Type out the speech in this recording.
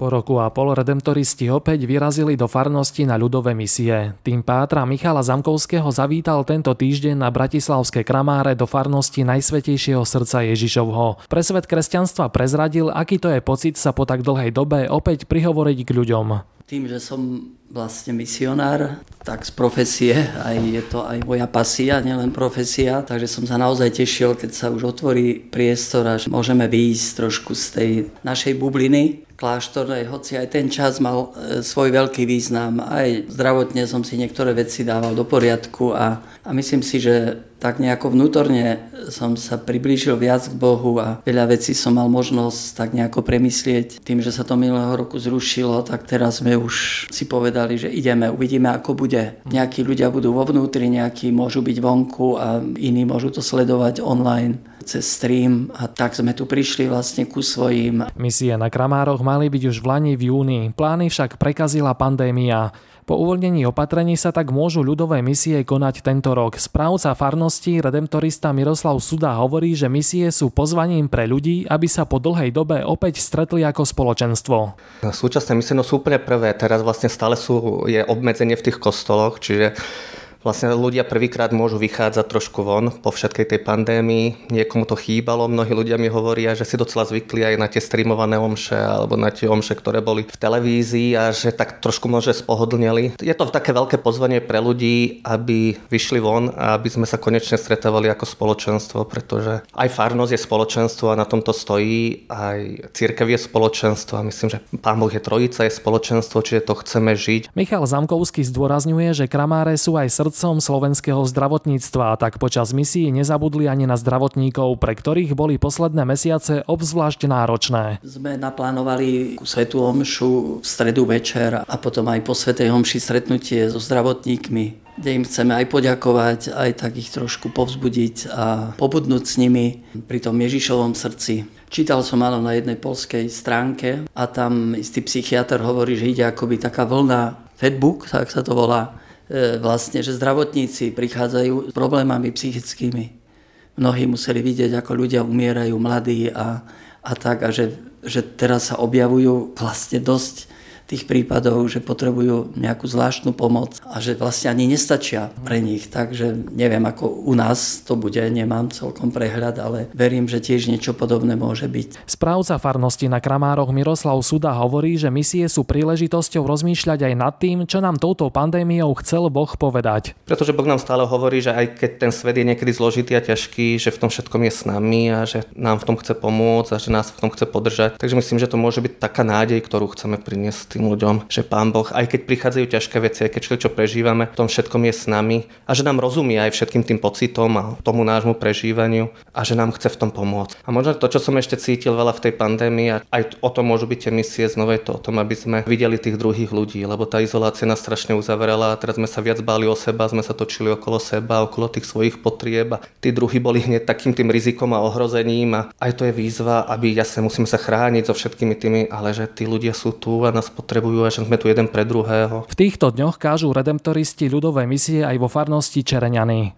Po roku a pol redemptoristi opäť vyrazili do farnosti na ľudové misie. Tým pátra Michala Zamkovského zavítal tento týždeň na Bratislavské kramáre do farnosti Najsvetejšieho srdca Ježišovho. Pre svet kresťanstva prezradil, aký to je pocit sa po tak dlhej dobe opäť prihovoriť k ľuďom. Tým, že som vlastne misionár, tak z profesie, aj je to aj moja pasia, nielen profesia, takže som sa naozaj tešil, keď sa už otvorí priestor a že môžeme výjsť trošku z tej našej bubliny, kláštornej, hoci aj ten čas mal e, svoj veľký význam. Aj zdravotne som si niektoré veci dával do poriadku a, a myslím si, že tak nejako vnútorne som sa priblížil viac k Bohu a veľa vecí som mal možnosť tak nejako premyslieť. Tým, že sa to minulého roku zrušilo, tak teraz sme už si povedali, že ideme, uvidíme ako bude. Nejakí ľudia budú vo vnútri, nejakí môžu byť vonku a iní môžu to sledovať online cez stream a tak sme tu prišli vlastne ku svojím. Misie na Kramároch mali byť už v Lani v júni, plány však prekazila pandémia. Po uvoľnení opatrení sa tak môžu ľudové misie konať tento rok. Správca farnosti redemptorista Miroslav Suda hovorí, že misie sú pozvaním pre ľudí, aby sa po dlhej dobe opäť stretli ako spoločenstvo. Súčasné misie no sú úplne prvé. Teraz vlastne stále sú, je obmedzenie v tých kostoloch, čiže Vlastne ľudia prvýkrát môžu vychádzať trošku von po všetkej tej pandémii. Niekomu to chýbalo, mnohí ľudia mi hovoria, že si docela zvykli aj na tie streamované omše alebo na tie omše, ktoré boli v televízii a že tak trošku môže spohodlnili. Je to také veľké pozvanie pre ľudí, aby vyšli von a aby sme sa konečne stretávali ako spoločenstvo, pretože aj farnosť je spoločenstvo a na tomto stojí, aj církev je spoločenstvo a myslím, že Pán Boh je trojica, je spoločenstvo, čiže to chceme žiť. Michal Zamkovský zdôrazňuje, že kramáre sú aj srdce srdcom slovenského zdravotníctva, tak počas misií nezabudli ani na zdravotníkov, pre ktorých boli posledné mesiace obzvlášť náročné. Sme naplánovali Svetú omšu v stredu večer a potom aj po Svetej omši stretnutie so zdravotníkmi kde im chceme aj poďakovať, aj tak ich trošku povzbudiť a pobudnúť s nimi pri tom Ježišovom srdci. Čítal som áno na jednej polskej stránke a tam istý psychiatr hovorí, že ide akoby taká vlna Fedbook, tak sa to volá, vlastne, že zdravotníci prichádzajú s problémami psychickými. Mnohí museli vidieť, ako ľudia umierajú mladí a, a tak, a že, že teraz sa objavujú vlastne dosť tých prípadov, že potrebujú nejakú zvláštnu pomoc a že vlastne ani nestačia pre nich. Takže neviem, ako u nás to bude, nemám celkom prehľad, ale verím, že tiež niečo podobné môže byť. Správca farnosti na Kramároch Miroslav Suda hovorí, že misie sú príležitosťou rozmýšľať aj nad tým, čo nám touto pandémiou chcel Boh povedať. Pretože Boh nám stále hovorí, že aj keď ten svet je niekedy zložitý a ťažký, že v tom všetkom je s nami a že nám v tom chce pomôcť a že nás v tom chce podržať. Takže myslím, že to môže byť taká nádej, ktorú chceme priniesť tým ľuďom, že Pán Boh, aj keď prichádzajú ťažké veci, aj keď čo prežívame, v tom všetkom je s nami a že nám rozumie aj všetkým tým pocitom a tomu nášmu prežívaniu a že nám chce v tom pomôcť. A možno to, čo som ešte cítil veľa v tej pandémii, a aj o tom môžu byť tie misie znova to o tom, aby sme videli tých druhých ľudí, lebo tá izolácia nás strašne uzavrela a teraz sme sa viac báli o seba, sme sa točili okolo seba, okolo tých svojich potrieb a tí druhí boli hneď takým tým rizikom a ohrozením a aj to je výzva, aby jasne musíme sa chrániť so všetkými tými, ale že tí ľudia sú tu a nás potrebujú že sme tu jeden pre druhého. V týchto dňoch kážu redemptoristi ľudové misie aj vo farnosti Čereňany.